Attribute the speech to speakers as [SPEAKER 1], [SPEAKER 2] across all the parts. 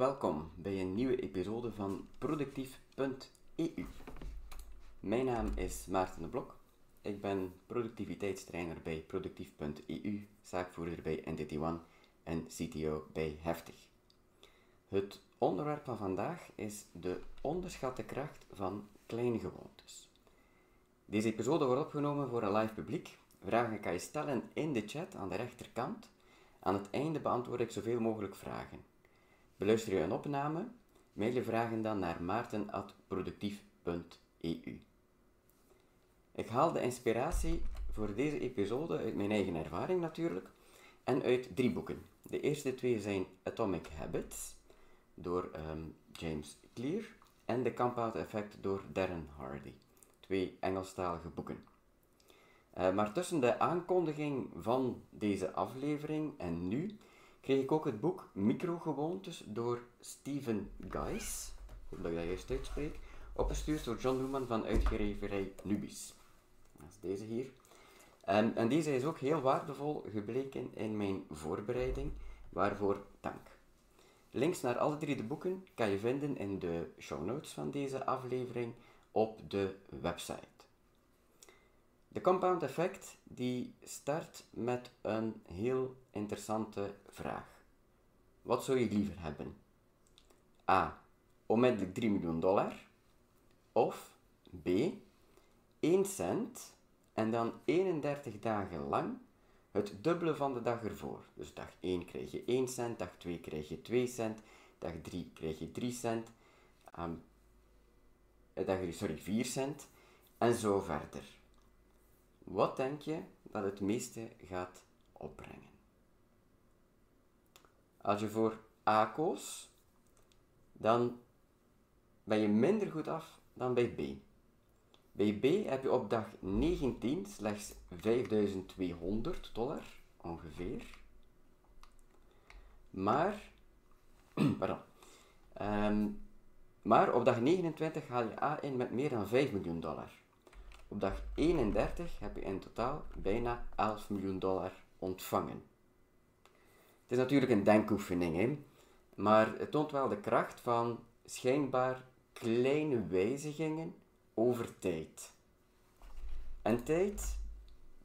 [SPEAKER 1] welkom bij een nieuwe episode van productief.eu. Mijn naam is Maarten de Blok. Ik ben productiviteitstrainer bij productief.eu, zaakvoerder bij NTT One en CTO bij Heftig. Het onderwerp van vandaag is de onderschatte kracht van kleine gewoontes. Deze episode wordt opgenomen voor een live publiek. Vragen kan je stellen in de chat aan de rechterkant. Aan het einde beantwoord ik zoveel mogelijk vragen. Beluister je een opname? Mail je vragen dan naar maarten.productief.eu. Ik haal de inspiratie voor deze episode uit mijn eigen ervaring natuurlijk en uit drie boeken. De eerste twee zijn Atomic Habits door ehm, James Clear en The Compound Effect door Darren Hardy. Twee Engelstalige boeken. Uh, maar tussen de aankondiging van deze aflevering en nu kreeg ik ook het boek Microgewoontes door Steven Geis, hoop dat ik dat juist uitspreek, opgestuurd door John Newman van uitgeverij Nubis. Dat is deze hier. En, en deze is ook heel waardevol gebleken in mijn voorbereiding, waarvoor dank. Links naar alle drie de boeken kan je vinden in de show notes van deze aflevering op de website. De compound effect die start met een heel interessante vraag. Wat zou je liever hebben? A. Onmiddellijk 3 miljoen dollar. Of B. 1 cent en dan 31 dagen lang het dubbele van de dag ervoor. Dus dag 1 krijg je 1 cent, dag 2 krijg je 2 cent, dag 3 krijg je 3 cent, um, dag, sorry, 4 cent en zo verder. Wat denk je dat het meeste gaat opbrengen? Als je voor A koos, dan ben je minder goed af dan bij B. Bij B heb je op dag 19 slechts 5200 dollar, ongeveer. Maar, pardon, um, maar op dag 29 haal je A in met meer dan 5 miljoen dollar. Op dag 31 heb je in totaal bijna 11 miljoen dollar ontvangen. Het is natuurlijk een denkoefening, hè? maar het toont wel de kracht van schijnbaar kleine wijzigingen over tijd. En tijd,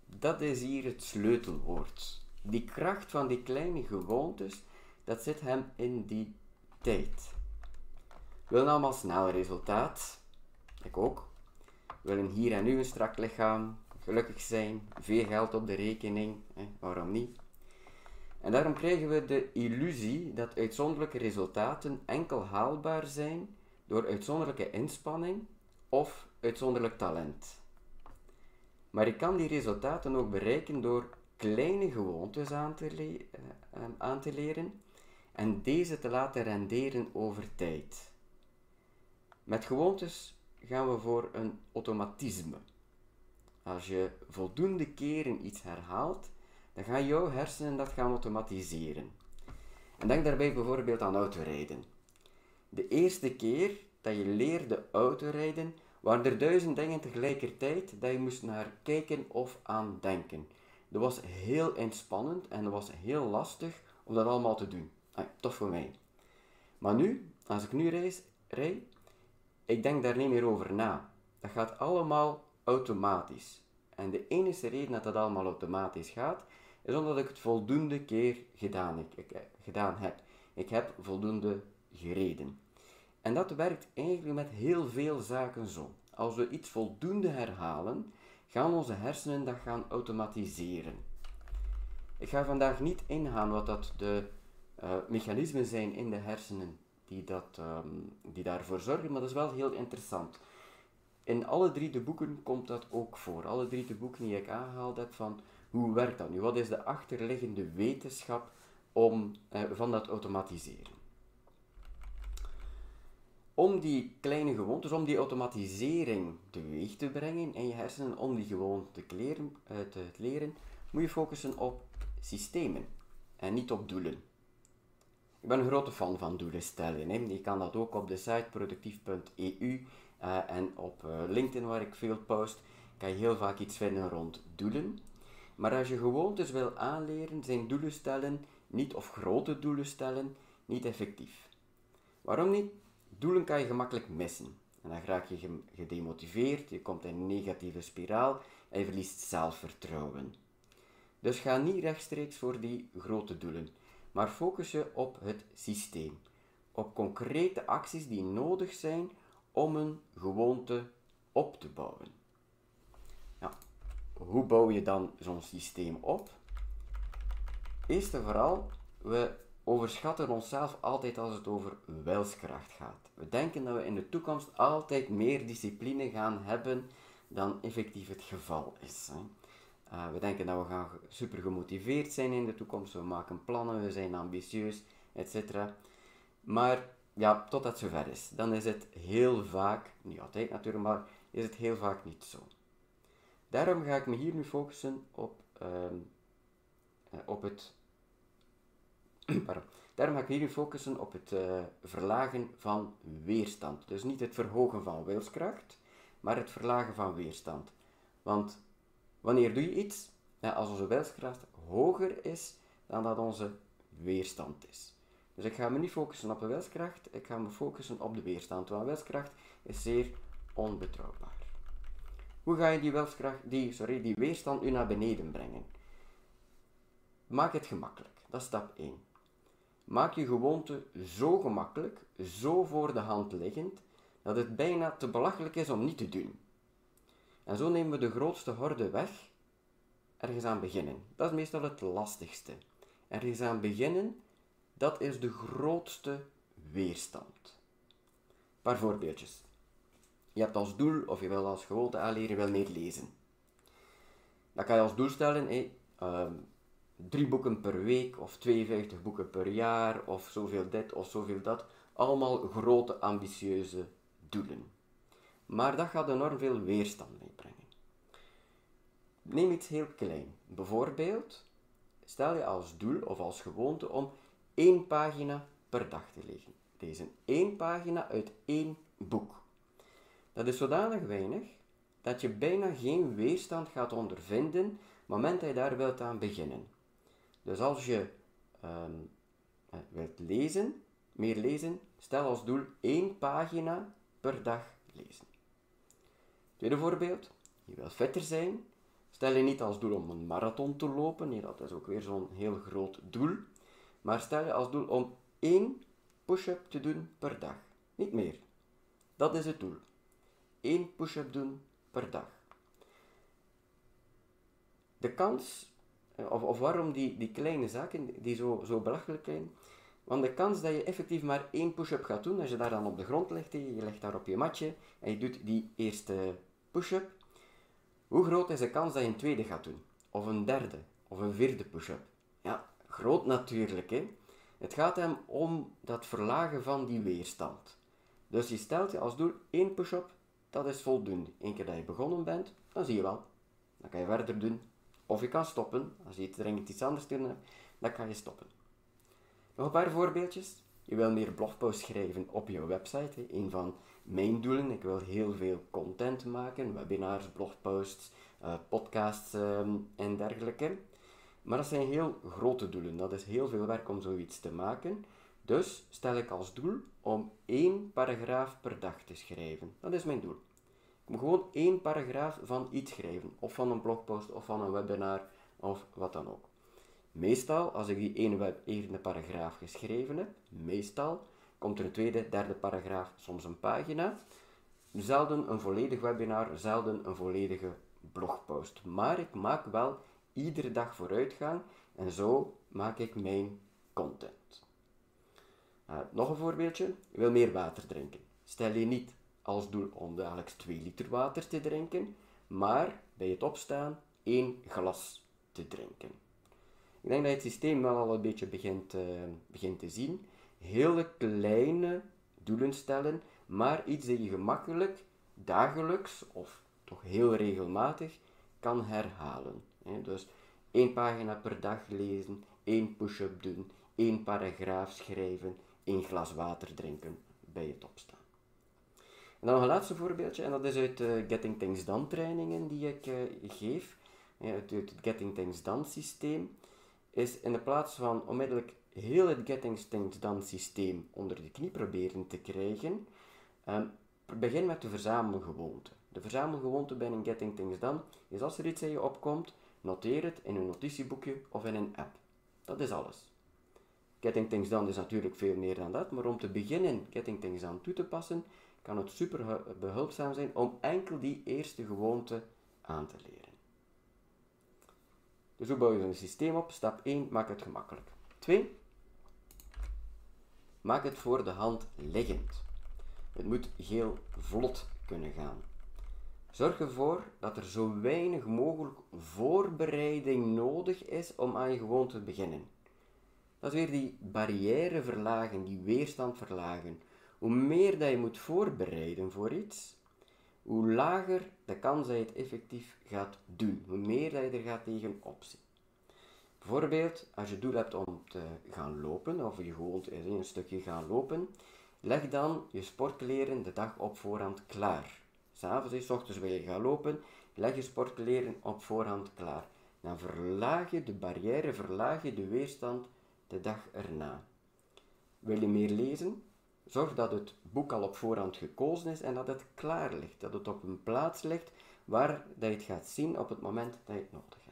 [SPEAKER 1] dat is hier het sleutelwoord. Die kracht van die kleine gewoontes, dat zit hem in die tijd. Willen allemaal snel resultaat. Ik ook. Willen hier en nu een strak lichaam, gelukkig zijn, veel geld op de rekening. Waarom niet? En daarom krijgen we de illusie dat uitzonderlijke resultaten enkel haalbaar zijn door uitzonderlijke inspanning of uitzonderlijk talent. Maar je kan die resultaten ook bereiken door kleine gewoontes aan te, eh, aan te leren en deze te laten renderen over tijd. Met gewoontes gaan we voor een automatisme. Als je voldoende keren iets herhaalt, dan gaan jouw hersenen dat gaan automatiseren. En denk daarbij bijvoorbeeld aan autorijden. De eerste keer dat je leerde autorijden, waren er duizend dingen tegelijkertijd dat je moest naar kijken of aan denken. Dat was heel inspannend en dat was heel lastig om dat allemaal te doen. Ah, tof voor mij. Maar nu, als ik nu reis, rij, ik denk daar niet meer over na. Dat gaat allemaal automatisch. En de enige reden dat dat allemaal automatisch gaat, is omdat ik het voldoende keer gedaan, ik, ik, gedaan heb. Ik heb voldoende gereden. En dat werkt eigenlijk met heel veel zaken zo. Als we iets voldoende herhalen, gaan onze hersenen dat gaan automatiseren. Ik ga vandaag niet ingaan wat dat de uh, mechanismen zijn in de hersenen die, dat, um, die daarvoor zorgen, maar dat is wel heel interessant. In alle drie de boeken komt dat ook voor. Alle drie de boeken die ik aangehaald heb van hoe werkt dat nu? Wat is de achterliggende wetenschap om, uh, van dat automatiseren? Om die kleine gewoontes, om die automatisering teweeg te brengen in je hersenen, om die gewoon te, uh, te leren, moet je focussen op systemen en niet op doelen. Ik ben een grote fan van doelen stellen. Hè. Je kan dat ook op de site productief.eu eh, en op uh, LinkedIn waar ik veel post, kan je heel vaak iets vinden rond doelen. Maar als je gewoontes wil aanleren, zijn doelen stellen niet of grote doelen stellen niet effectief. Waarom niet? Doelen kan je gemakkelijk missen. En dan raak je gedemotiveerd, je komt in een negatieve spiraal en je verliest zelfvertrouwen. Dus ga niet rechtstreeks voor die grote doelen, maar focus je op het systeem. Op concrete acties die nodig zijn om een gewoonte op te bouwen. Ja, hoe bouw je dan zo'n systeem op? Eerst en vooral, we overschatten onszelf altijd als het over wilskracht gaat. We denken dat we in de toekomst altijd meer discipline gaan hebben dan effectief het geval is. Hè. Uh, we denken dat we gaan super gemotiveerd zijn in de toekomst, we maken plannen, we zijn ambitieus, etc. Maar ja, totdat het zover is, dan is het heel vaak, niet altijd natuurlijk, maar is het heel vaak niet zo. Daarom ga ik me hier nu focussen op, uh, op het Daarom ga ik hier focussen op het uh, verlagen van weerstand. Dus niet het verhogen van wilskracht, maar het verlagen van weerstand. Want wanneer doe je iets? Als onze wilskracht hoger is dan dat onze weerstand is. Dus ik ga me niet focussen op de wilskracht, ik ga me focussen op de weerstand. Want wilskracht is zeer onbetrouwbaar. Hoe ga je die, die, sorry, die weerstand nu naar beneden brengen? Maak het gemakkelijk. Dat is stap 1. Maak je gewoonte zo gemakkelijk, zo voor de hand liggend, dat het bijna te belachelijk is om niet te doen. En zo nemen we de grootste horde weg. Ergens aan beginnen. Dat is meestal het lastigste. Ergens aan beginnen, dat is de grootste weerstand. Een paar voorbeeldjes. Je hebt als doel, of je wil als gewoonte aanleren, wil meer lezen. Dan kan je als doel stellen, ehm, drie boeken per week of 52 boeken per jaar of zoveel dit of zoveel dat. Allemaal grote ambitieuze doelen. Maar dat gaat enorm veel weerstand meebrengen. Neem iets heel klein. Bijvoorbeeld, stel je als doel of als gewoonte om één pagina per dag te lezen. Lezen één pagina uit één boek. Dat is zodanig weinig dat je bijna geen weerstand gaat ondervinden het moment dat je daar wilt aan beginnen. Dus als je ehm, eh, wilt lezen, meer lezen, stel als doel één pagina per dag lezen. Tweede voorbeeld, je wilt fitter zijn. Stel je niet als doel om een marathon te lopen, nee, dat is ook weer zo'n heel groot doel. Maar stel je als doel om één push-up te doen per dag. Niet meer. Dat is het doel. Eén push-up doen per dag. De kans eh, of, of waarom die, die kleine zaken, die zo, zo belachelijk zijn. Want de kans dat je effectief maar één push-up gaat doen, als je daar dan op de grond ligt, je legt daar op je matje en je doet die eerste push-up, hoe groot is de kans dat je een tweede gaat doen? Of een derde? Of een vierde push-up? Ja, groot natuurlijk. Hè? Het gaat hem om dat verlagen van die weerstand. Dus je stelt je als doel één push-up, dat is voldoende. Eén keer dat je begonnen bent, dan zie je wel. Dan kan je verder doen of je kan stoppen. Als je dringend iets anders te doen hebt, dan kan je stoppen. Nog een paar voorbeeldjes. Je wil meer blogposts schrijven op je website. Een van mijn doelen. Ik wil heel veel content maken. Webinars, blogposts, uh, podcasts ehm, en dergelijke. Maar dat zijn heel grote doelen. Dat is heel veel werk om zoiets te maken. Dus stel ik als doel om één paragraaf per dag te schrijven. Dat is mijn doel. Ik moet gewoon één paragraaf van iets schrijven, of van een blogpost, of van een webinar, of wat dan ook. Meestal, als ik die ene, ene paragraaf geschreven heb, meestal komt er een tweede, derde paragraaf, soms een pagina. Zelden een volledig webinar, zelden een volledige blogpost. Maar ik maak wel iedere dag vooruitgang en zo maak ik mijn content. Uh, nog een voorbeeldje. Je wil meer water drinken. Stel je niet als doel om dagelijks 2 liter water te drinken, maar bij het opstaan 1 glas te drinken. Ik denk dat je het systeem wel al een beetje begint, uh, begint te zien. Hele kleine doelen stellen, maar iets dat je gemakkelijk dagelijks of toch heel regelmatig kan herhalen. Dus één pagina per dag lezen, één push-up doen, één paragraaf schrijven, één glas water drinken bij het opstaan. En dan nog een laatste voorbeeldje, en dat is uit de Getting Things Done trainingen die ik uh, geef. Uit het Getting Things Done systeem is in de plaats van onmiddellijk heel het Getting Things Done systeem onder de knie proberen te krijgen, um, begin met de verzamelgewoonte. De verzamelgewoonte bij een Getting Things Done is als er iets in je opkomt, noteer het in een notitieboekje of in een app. Dat is alles. Getting Things Done is natuurlijk veel meer dan dat, maar om te beginnen Getting Things Done toe te passen, kan het super behulpzaam zijn om enkel die eerste gewoonte aan te leren. Dus hoe bouw je een systeem op? Stap 1, maak het gemakkelijk. 2, maak het voor de hand liggend. Het moet heel vlot kunnen gaan. Zorg ervoor dat er zo weinig mogelijk voorbereiding nodig is om aan je gewoonte te beginnen. Dat is weer die barrière verlagen, die weerstand verlagen. Hoe meer dat je moet voorbereiden voor iets, hoe lager de kans dat je het effectief gaat doen. Hoe meer dat je er gaat tegen opzien. Bijvoorbeeld, als je doel hebt om te gaan lopen, of je is een stukje gaan lopen, leg dan je sportkleren de dag op voorhand klaar. S'avonds is, ochtends wil je gaan lopen, leg je sportkleren op voorhand klaar. Dan verlaag je de barrière, verlaag je de weerstand de dag erna. Wil je meer lezen? Zorg dat het boek al op voorhand gekozen is en dat het klaar ligt. Dat het op een plaats ligt waar dat je het gaat zien op het moment dat je het nodig hebt.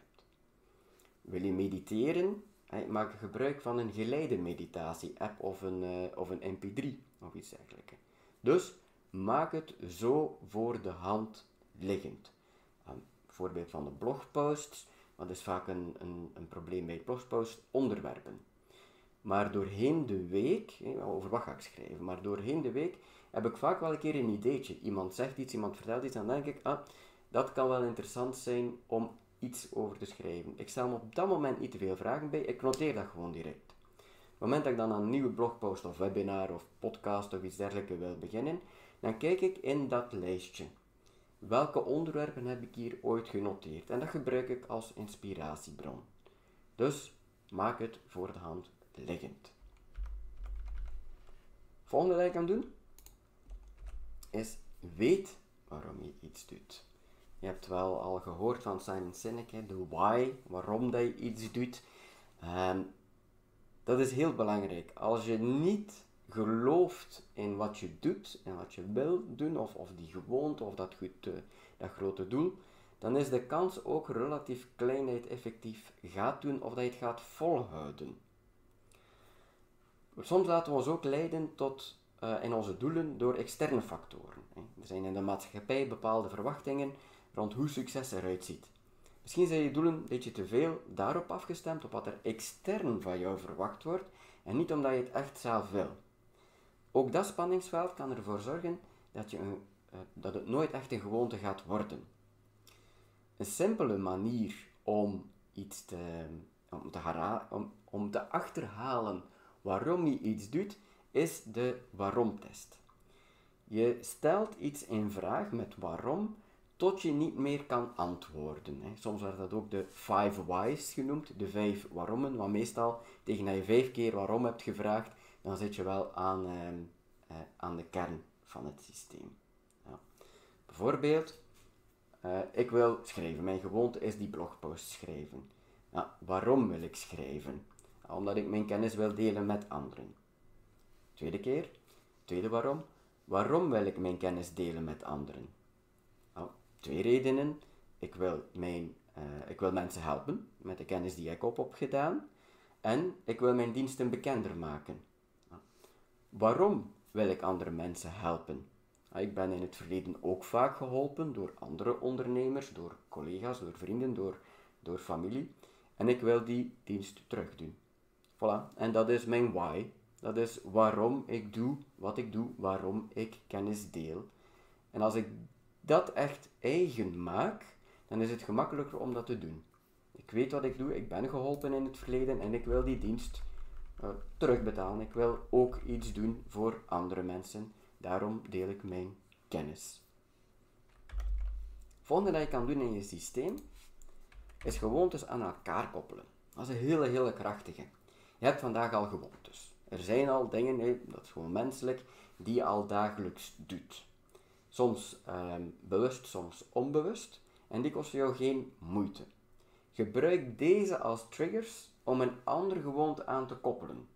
[SPEAKER 1] Wil je mediteren? Maak gebruik van een geleide meditatie-app of een, uh, of een mp3 of iets dergelijks. Dus maak het zo voor de hand liggend. Een voorbeeld van de blogposts, dat is vaak een, een, een probleem bij blogposts, onderwerpen. Maar doorheen de week, over wat ga ik schrijven, maar doorheen de week heb ik vaak wel een keer een ideetje. Iemand zegt iets, iemand vertelt iets, dan denk ik, ah, dat kan wel interessant zijn om iets over te schrijven. Ik stel me op dat moment niet te veel vragen bij, ik noteer dat gewoon direct. Op het moment dat ik dan een nieuwe blogpost of webinar of podcast of iets dergelijks wil beginnen, dan kijk ik in dat lijstje. Welke onderwerpen heb ik hier ooit genoteerd? En dat gebruik ik als inspiratiebron. Dus maak het voor de hand liggend. Volgende dat je kan doen is weet waarom je iets doet. Je hebt wel al gehoord van Simon Sinek, de why, waarom dat je iets doet. Um, dat is heel belangrijk. Als je niet gelooft in wat je doet en wat je wil doen, of, of die gewoonte of dat, goed, uh, dat grote doel, dan is de kans ook relatief klein dat je het effectief gaat doen of dat je het gaat volhouden. Soms laten we ons ook leiden tot, uh, in onze doelen door externe factoren. Er zijn in de maatschappij bepaalde verwachtingen rond hoe succes eruit ziet. Misschien zijn je doelen een beetje te veel daarop afgestemd, op wat er extern van jou verwacht wordt, en niet omdat je het echt zelf wil. Ook dat spanningsveld kan ervoor zorgen dat, je een, uh, dat het nooit echt een gewoonte gaat worden. Een simpele manier om iets te, om te, om, om te achterhalen waarom je iets doet, is de waarom-test. Je stelt iets in vraag met waarom tot je niet meer kan antwoorden. Soms wordt dat ook de five whys genoemd, de vijf waarommen, want meestal tegen dat je vijf keer waarom hebt gevraagd, dan zit je wel aan, ehm, eh, aan de kern van het systeem. Ja. Bijvoorbeeld, eh, ik wil schrijven. Mijn gewoonte is die blogpost schrijven. Waarom wil ik schrijven? omdat ik mijn kennis wil delen met anderen. Tweede keer, tweede waarom. Waarom wil ik mijn kennis delen met anderen? Twee redenen. Ik wil, mijn, uh, ik wil mensen helpen met de kennis die ik op heb gedaan. En ik wil mijn diensten bekender maken. Waarom wil ik andere mensen helpen? Nou, ik ben in het verleden ook vaak geholpen door andere ondernemers, door collega's, door vrienden, door, door familie. En ik wil die dienst terugdoen. Voilà. En dat is mijn why. Dat is waarom ik doe wat ik doe, waarom ik kennis deel. En als ik dat echt eigen maak, dan is het gemakkelijker om dat te doen. Ik weet wat ik doe, ik ben geholpen in het verleden en ik wil die dienst uh, terugbetalen. Ik wil ook iets doen voor andere mensen. Daarom deel ik mijn kennis. Volgende dat je kan doen in je systeem is gewoontes aan elkaar koppelen. Dat is een hele, hele krachtige. Je hebt vandaag al gewoontes. Er zijn al dingen, dat is gewoon menselijk, die je al dagelijks doet. Soms ehm, bewust, soms onbewust. En die kosten jou geen moeite. Gebruik deze als triggers om een andere gewoonte aan te koppelen.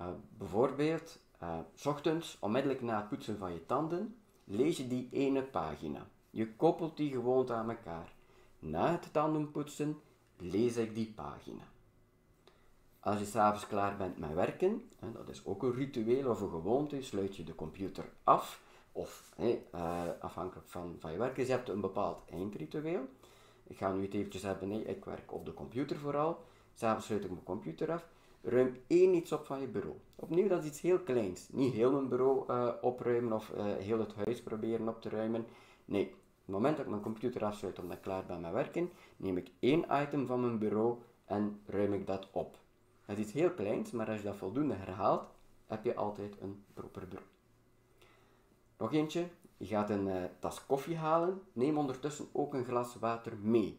[SPEAKER 1] Uh, bijvoorbeeld, uh, s ochtends, onmiddellijk na het poetsen van je tanden, lees je die ene pagina. Je koppelt die gewoonte aan elkaar. Na het tandenpoetsen lees ik die pagina. Als je s'avonds klaar bent met werken, dat is ook een ritueel of een gewoonte, sluit je de computer af. Of uh, afhankelijk van, van je werk, dus je hebt een bepaald eindritueel. Ik ga nu het eventjes hebben, nee, ik werk op de computer vooral. S'avonds sluit ik mijn computer af. Ruim één iets op van je bureau. Opnieuw, dat is iets heel kleins. Niet heel mijn bureau uh, opruimen of uh, heel het huis proberen op te ruimen. Nee, op het moment dat ik mijn computer afsluit omdat ik klaar ben met werken, neem ik één item van mijn bureau en ruim ik dat op. Dat is iets heel kleins, maar als je dat voldoende herhaalt, heb je altijd een proper bureau. Nog eentje, je gaat een uh, tas koffie halen, neem ondertussen ook een glas water mee.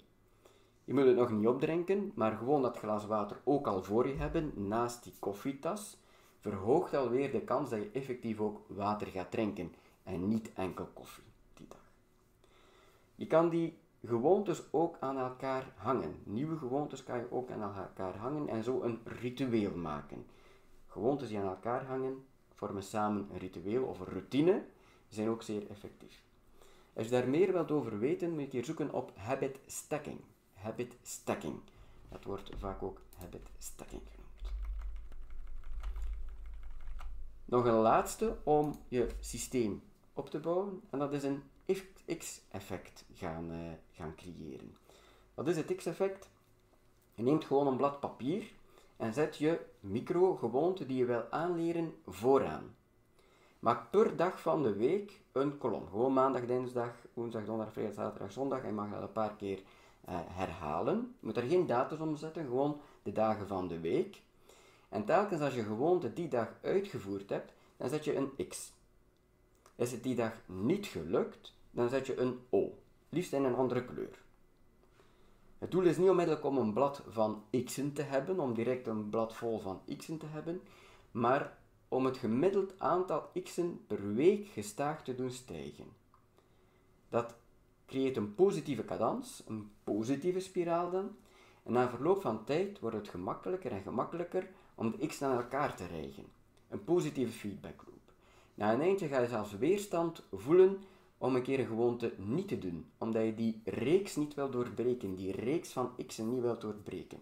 [SPEAKER 1] Je moet het nog niet opdrinken, maar gewoon dat glas water ook al voor je hebben, naast die koffietas, verhoogt alweer de kans dat je effectief ook water gaat drinken en niet enkel koffie die dag. Je kan die gewoontes ook aan elkaar hangen. Nieuwe gewoontes kan je ook aan elkaar hangen en zo een ritueel maken. Gewoontes die aan elkaar hangen vormen samen een ritueel of een routine, zijn ook zeer effectief. Als je daar meer wilt over weten, moet je hier zoeken op habit stacking. Habit stacking. Dat wordt vaak ook habit stacking genoemd. Nog een laatste om je systeem op te bouwen, en dat is een X-effect gaan, uh, gaan creëren. Wat is het X-effect? Je neemt gewoon een blad papier en zet je micro-gewoonte die je wil aanleren vooraan. Maak per dag van de week een kolom. Gewoon maandag, dinsdag, woensdag, donderdag, vrijdag, zaterdag, zondag. En mag dat een paar keer uh, herhalen. Je moet er geen datum om zetten, gewoon de dagen van de week. En telkens als je gewoonte die dag uitgevoerd hebt, dan zet je een X. Is het die dag niet gelukt, dan zet je een O, liefst in een andere kleur. Het doel is niet onmiddellijk om een blad van x'en te hebben, om direct een blad vol van x'en te hebben, maar om het gemiddeld aantal x'en per week gestaag te doen stijgen. Dat creëert een positieve cadans, een positieve spiraal dan, en na verloop van tijd wordt het gemakkelijker en gemakkelijker om de x naar elkaar te rijgen. Een positieve feedback loop. Na een eindje ga je zelfs weerstand voelen om een keer een gewoonte niet te doen, omdat je die reeks niet wil doorbreken, die reeks van x'en niet wil doorbreken.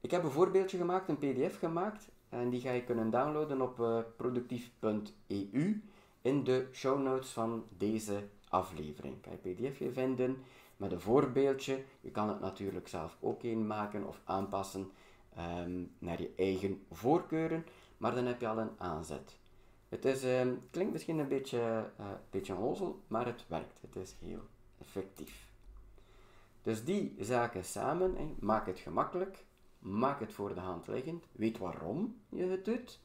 [SPEAKER 1] Ik heb een voorbeeldje gemaakt, een pdf gemaakt, en die ga je kunnen downloaden op uh, productief.eu in de show notes van deze aflevering. Kan je pdfje vinden met een voorbeeldje. Je kan het natuurlijk zelf ook in maken of aanpassen um, naar je eigen voorkeuren, maar dan heb je al een aanzet. Het is, uh, klinkt misschien een beetje, uh, beetje onnozel, maar het werkt. Het is heel effectief. Dus die zaken samen, hè, maak het gemakkelijk, maak het voor de hand liggend, weet waarom je het doet,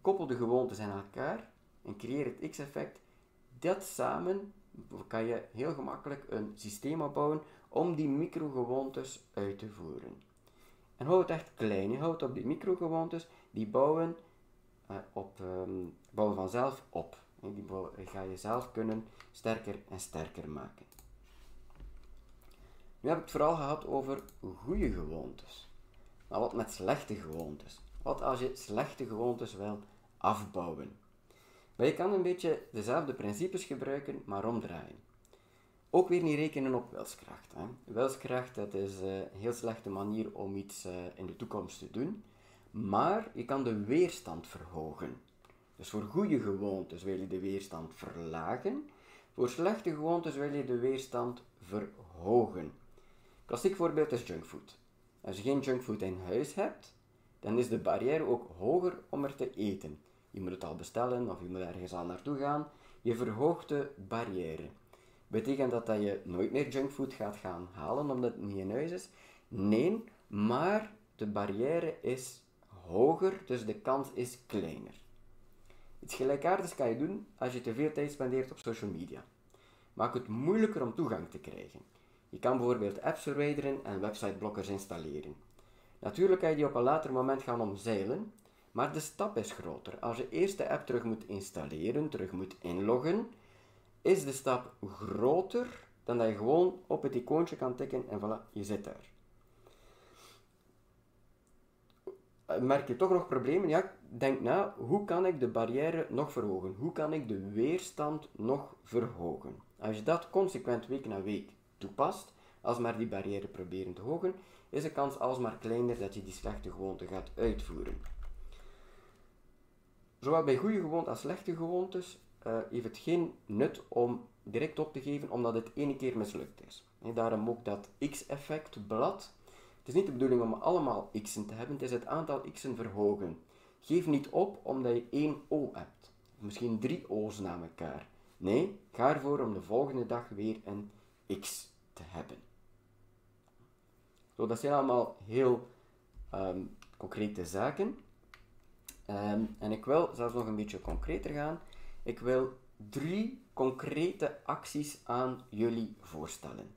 [SPEAKER 1] koppel de gewoontes aan elkaar en creëer het X-effect. Dat samen kan je heel gemakkelijk een systeem opbouwen om die microgewoontes uit te voeren. En hou het echt klein. Je houdt op die microgewoontes, die bouwen uh, op, um, bouwen vanzelf op. Die ga je zelf kunnen sterker en sterker maken. Nu heb ik het vooral gehad over goede gewoontes. Maar wat met slechte gewoontes? Wat als je slechte gewoontes wil afbouwen? Je kan een beetje dezelfde principes gebruiken, maar omdraaien. Ook weer niet rekenen op wilskracht. Hè. Wilskracht dat is uh, een heel slechte manier om iets uh, in de toekomst te doen. Maar je kan de weerstand verhogen. Dus voor goede gewoontes wil je de weerstand verlagen. Voor slechte gewoontes wil je de weerstand verhogen. Klassiek voorbeeld is junkfood. Als je geen junkfood in huis hebt, dan is de barrière ook hoger om er te eten. Je moet het al bestellen of je moet ergens al naartoe gaan. Je verhoogt de barrière. Betekent dat dat je nooit meer junkfood gaat gaan halen omdat het niet in huis is? Nee, maar de barrière is hoger, dus de kans is kleiner. Iets gelijkaardigs kan je doen als je te veel tijd spendeert op social media. Maak het moeilijker om toegang te krijgen. Je kan bijvoorbeeld apps verwijderen en websiteblokkers installeren. Natuurlijk kan je die op een later moment gaan omzeilen, maar de stap is groter. Als je eerst de app terug moet installeren, terug moet inloggen, is de stap groter dan dat je gewoon op het icoontje kan tikken en voilà, je zit daar. eh, merk je toch nog problemen? Ja, denk na, hoe kan ik de barrière nog verhogen? Hoe kan ik de weerstand nog verhogen? Als je dat consequent week na week toepast, als maar die barrière proberen te hogen, is de kans alsmaar kleiner dat je die slechte gewoonte gaat uitvoeren. Zowel bij goede gewoontes als slechte gewoontes uh, heeft het geen nut om direct op te geven omdat het ene keer mislukt is. Daarom ook dat x-effect blad. Het is niet de bedoeling om allemaal x'en te hebben, het is het aantal x'en verhogen. Geef niet op omdat je één o hebt. Misschien drie o's na elkaar. Nee, ga ervoor om de volgende dag weer een x te hebben. Zo, dat zijn allemaal heel ehm, concrete zaken. Ehm, en ik wil zelfs nog een beetje concreter gaan. Ik wil drie concrete acties aan jullie voorstellen.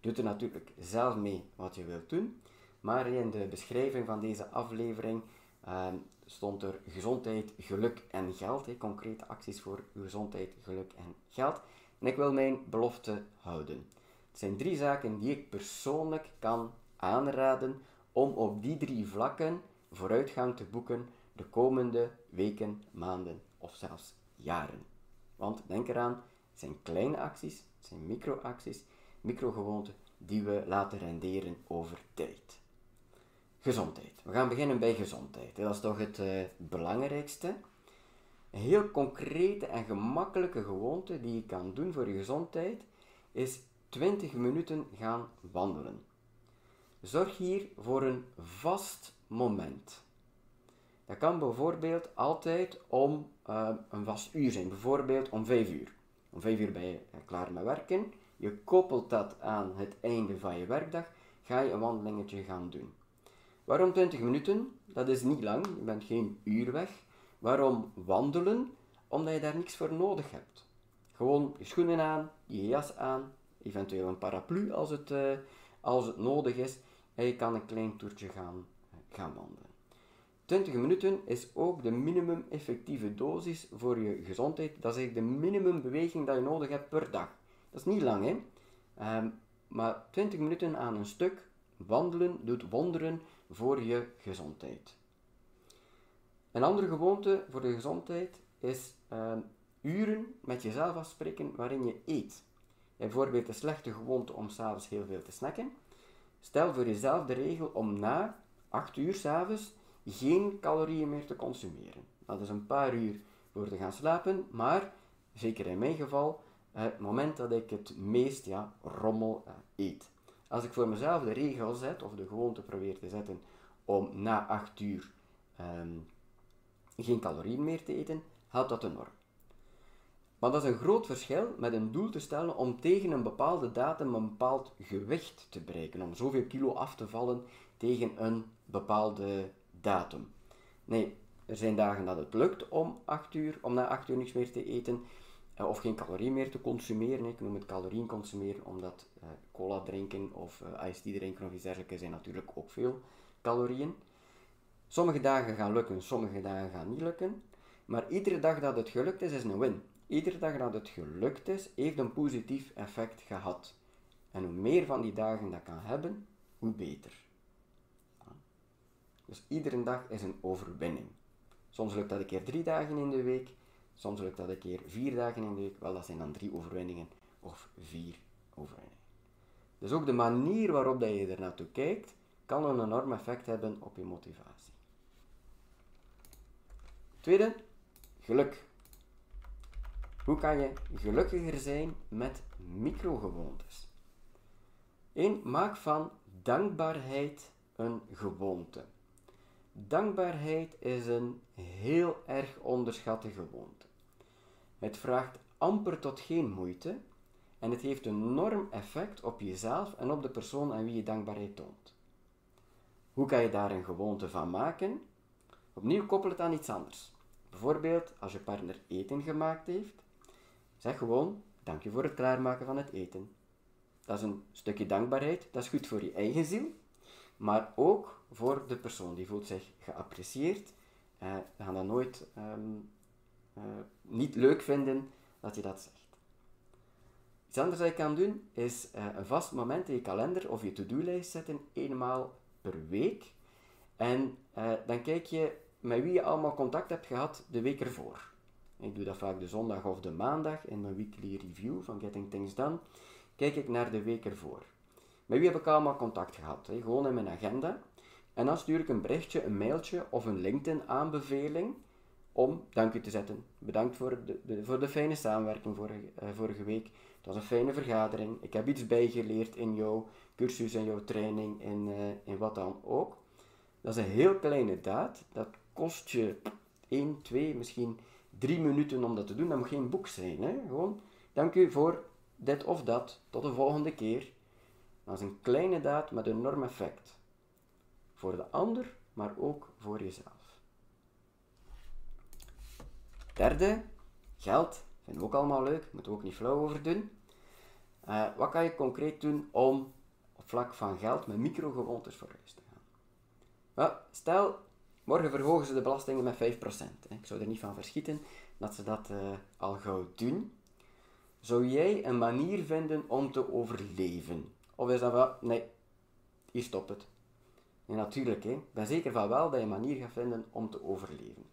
[SPEAKER 1] Doe er natuurlijk zelf mee wat je wilt doen, maar in de beschrijving van deze aflevering ehm, stond er gezondheid, geluk en geld. concrete acties voor gezondheid, geluk en geld. En ik wil mijn belofte houden. Het zijn drie zaken die ik persoonlijk kan aanraden om op die drie vlakken vooruitgang te boeken de komende weken, maanden of zelfs jaren. Want denk eraan, het zijn kleine acties, het zijn microacties, microgewoonten die we laten renderen over tijd. Gezondheid. We gaan beginnen bij gezondheid. Dat is toch het uh, belangrijkste. Een heel concrete en gemakkelijke gewoonte die je kan doen voor je gezondheid is 20 minuten gaan wandelen. Zorg hier voor een vast moment. Dat kan bijvoorbeeld altijd om uh, een vast uur zijn, bijvoorbeeld om 5 uur. Om 5 uur ben je eh, klaar met werken. Je koppelt dat aan het einde van je werkdag, ga je een wandelingetje gaan doen. Waarom 20 minuten? Dat is niet lang, je bent geen uur weg. Waarom wandelen? Omdat je daar niks voor nodig hebt. Gewoon je schoenen aan, je jas aan, eventueel een paraplu als het, uh, als het nodig is. En je kan een klein toertje gaan, gaan wandelen. 20 minuten is ook de minimum effectieve dosis voor je gezondheid. Dat is eigenlijk de minimum beweging dat je nodig hebt per dag. Dat is niet lang, hè? Ehm, maar 20 minuten aan een stuk wandelen doet wonderen voor je gezondheid. Een andere gewoonte voor de gezondheid is ehm, uren met jezelf afspreken waarin je eet. Bijvoorbeeld de slechte gewoonte om s'avonds heel veel te snacken. Stel voor jezelf de regel om na 8 uur s'avonds geen calorieën meer te consumeren. Dat is een paar uur voor te gaan slapen, maar zeker in mijn geval, het moment dat ik het meest ja, rommel eh, eet. Als ik voor mezelf de regel zet, of de gewoonte probeer te zetten, om na 8 uur ehm, geen calorieën meer te eten, helpt dat enorm. Maar dat is een groot verschil met een doel te stellen om tegen een bepaalde datum een bepaald gewicht te bereiken, om zoveel kilo af te vallen tegen een bepaalde datum. Nee, er zijn dagen dat het lukt om, 8 uur, om na 8 uur niks meer te eten uh, of geen calorieën meer te consumeren. Ik noem het calorieën consumeren omdat uh, cola drinken of iced tea drinken of iets dergelijks zijn natuurlijk ook veel calorieën. Sommige dagen gaan lukken, sommige dagen gaan niet lukken. Maar iedere dag dat het gelukt is, is een win. Iedere dag dat het gelukt is, heeft een positief effect gehad. En hoe meer van die dagen dat kan hebben, hoe beter. Dus iedere dag is een overwinning. Soms lukt dat een keer drie dagen in de week, soms lukt dat een keer vier dagen in de week. Wel, dat zijn dan drie overwinningen of vier overwinningen. Dus ook de manier waarop dat je er naartoe kijkt, kan een enorm effect hebben op je motivatie. Tweede, geluk. Hoe kan je gelukkiger zijn met microgewoontes? 1. Maak van dankbaarheid een gewoonte. Dankbaarheid is een heel erg onderschatte gewoonte. Het vraagt amper tot geen moeite en het heeft een enorm effect op jezelf en op de persoon aan wie je dankbaarheid toont. Hoe kan je daar een gewoonte van maken? Opnieuw koppel het aan iets anders. Bijvoorbeeld als je partner eten gemaakt heeft, zeg gewoon dank je voor het klaarmaken van het eten. Dat is een stukje dankbaarheid, dat is goed voor je eigen ziel, maar ook voor de persoon. Die voelt zich geapprecieerd. Uh, we gaan dat nooit ehm, eh, niet leuk vinden dat je dat zegt. Iets anders dat je kan doen, is uh, een vast moment in je kalender of je to-do-lijst zetten, eenmaal per week. En eh, dan kijk je met wie je allemaal contact hebt gehad de week ervoor. Ik doe dat vaak de zondag of de maandag in mijn weekly review van Getting Things Done. Kijk ik naar de week ervoor. Met wie heb ik allemaal contact gehad? Gewoon in mijn agenda. En dan stuur ik een berichtje, een mailtje of een LinkedIn-aanbeveling om dank u te zetten. Bedankt voor de, voor de fijne samenwerking vorige, uh, vorige week. Het was een fijne vergadering. Ik heb iets bijgeleerd in jouw cursus en jouw training, in, uh, in wat dan ook. Dat is een heel kleine daad. Dat kost je 1, 2, misschien 3 minuten om dat te doen. Dat moet geen boek zijn. Hè? Gewoon, dank u voor dit of dat. Tot de volgende keer. Dat is een kleine daad met een enorm effect. Voor de ander, maar ook voor jezelf. Derde, geld. Vinden we ook allemaal leuk. Moeten we ook niet flauw over doen. Uh, wat kan je concreet doen om op vlak van geld met microgewoontes voor huis te gaan? Well, stel, morgen verhogen ze de belastingen met 5%. Hè. Ik zou er niet van verschieten dat ze dat uh, al gauw doen. Zou jij een manier vinden om te overleven? Of is dat wel, nee, hier stopt het. Nee, natuurlijk, hè. ben zeker van wel dat je een manier gaat vinden om te overleven.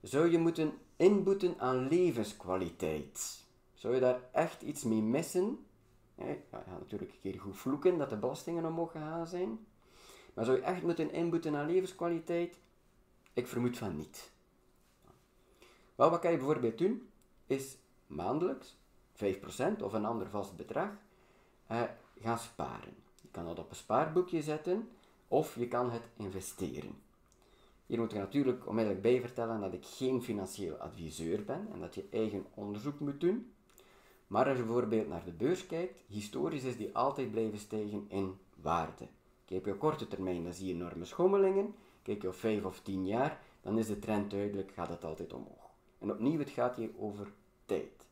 [SPEAKER 1] Zou je moeten inboeten aan levenskwaliteit? Zou je daar echt iets mee missen? Ja, gaat natuurlijk een keer goed vloeken dat de belastingen omhoog gaan zijn. Maar zou je echt moeten inboeten aan levenskwaliteit? Ik vermoed van niet. Wel, wat kan je bijvoorbeeld doen? Is maandelijks 5% of een ander vast bedrag eh, gaan sparen. Je kan dat op een spaarboekje zetten of je kan het investeren. Hier moet ik natuurlijk onmiddellijk bij vertellen dat ik geen financieel adviseur ben en dat je eigen onderzoek moet doen. Maar als je bijvoorbeeld naar de beurs kijkt, historisch is die altijd blijven stijgen in waarde. Kijk op korte termijn, dan zie je enorme schommelingen. Kijk je op 5 of 10 jaar, dan is de trend duidelijk, gaat het altijd omhoog. En opnieuw, het gaat hier over tijd.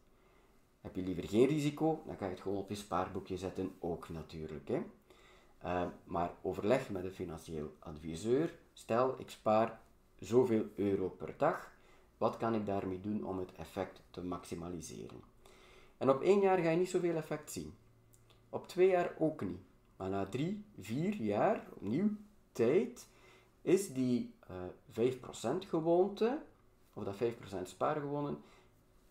[SPEAKER 1] Heb je liever geen risico, dan kan je het gewoon op je spaarboekje zetten, ook natuurlijk. Hè. Uh, maar overleg met een financieel adviseur. Stel, ik spaar zoveel euro per dag. Wat kan ik daarmee doen om het effect te maximaliseren? En op één jaar ga je niet zoveel effect zien. Op twee jaar ook niet. Maar na drie, vier jaar, opnieuw tijd, is die uh, eh, 5% gewoonte, of dat 5% spaargewonen,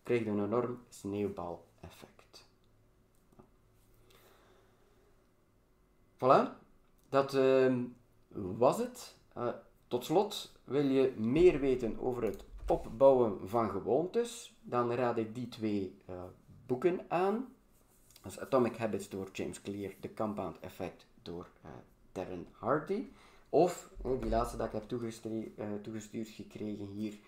[SPEAKER 1] krijgt een enorm sneeuwbaleffect. Voilà, dat uh, was het. Uh, tot slot, wil je meer weten over het opbouwen van gewoontes, dan raad ik die twee uh, boeken aan. Dat Atomic Habits door James Clear, The Compound Effect door Darren Hardy. Of, die laatste dat ik heb toegestuurd, toegestuurd gekregen hier,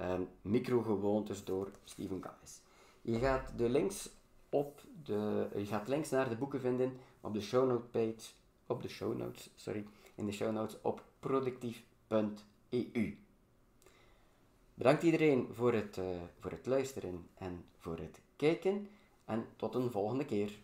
[SPEAKER 1] um, Microgewoontes door Stephen Guys. Je gaat de links op de, je gaat links naar de boeken vinden op de show page, op de show notes, sorry, in de show notes op productief.eu. Bedankt iedereen voor het, uh, voor het luisteren en voor het kijken en tot een volgende keer.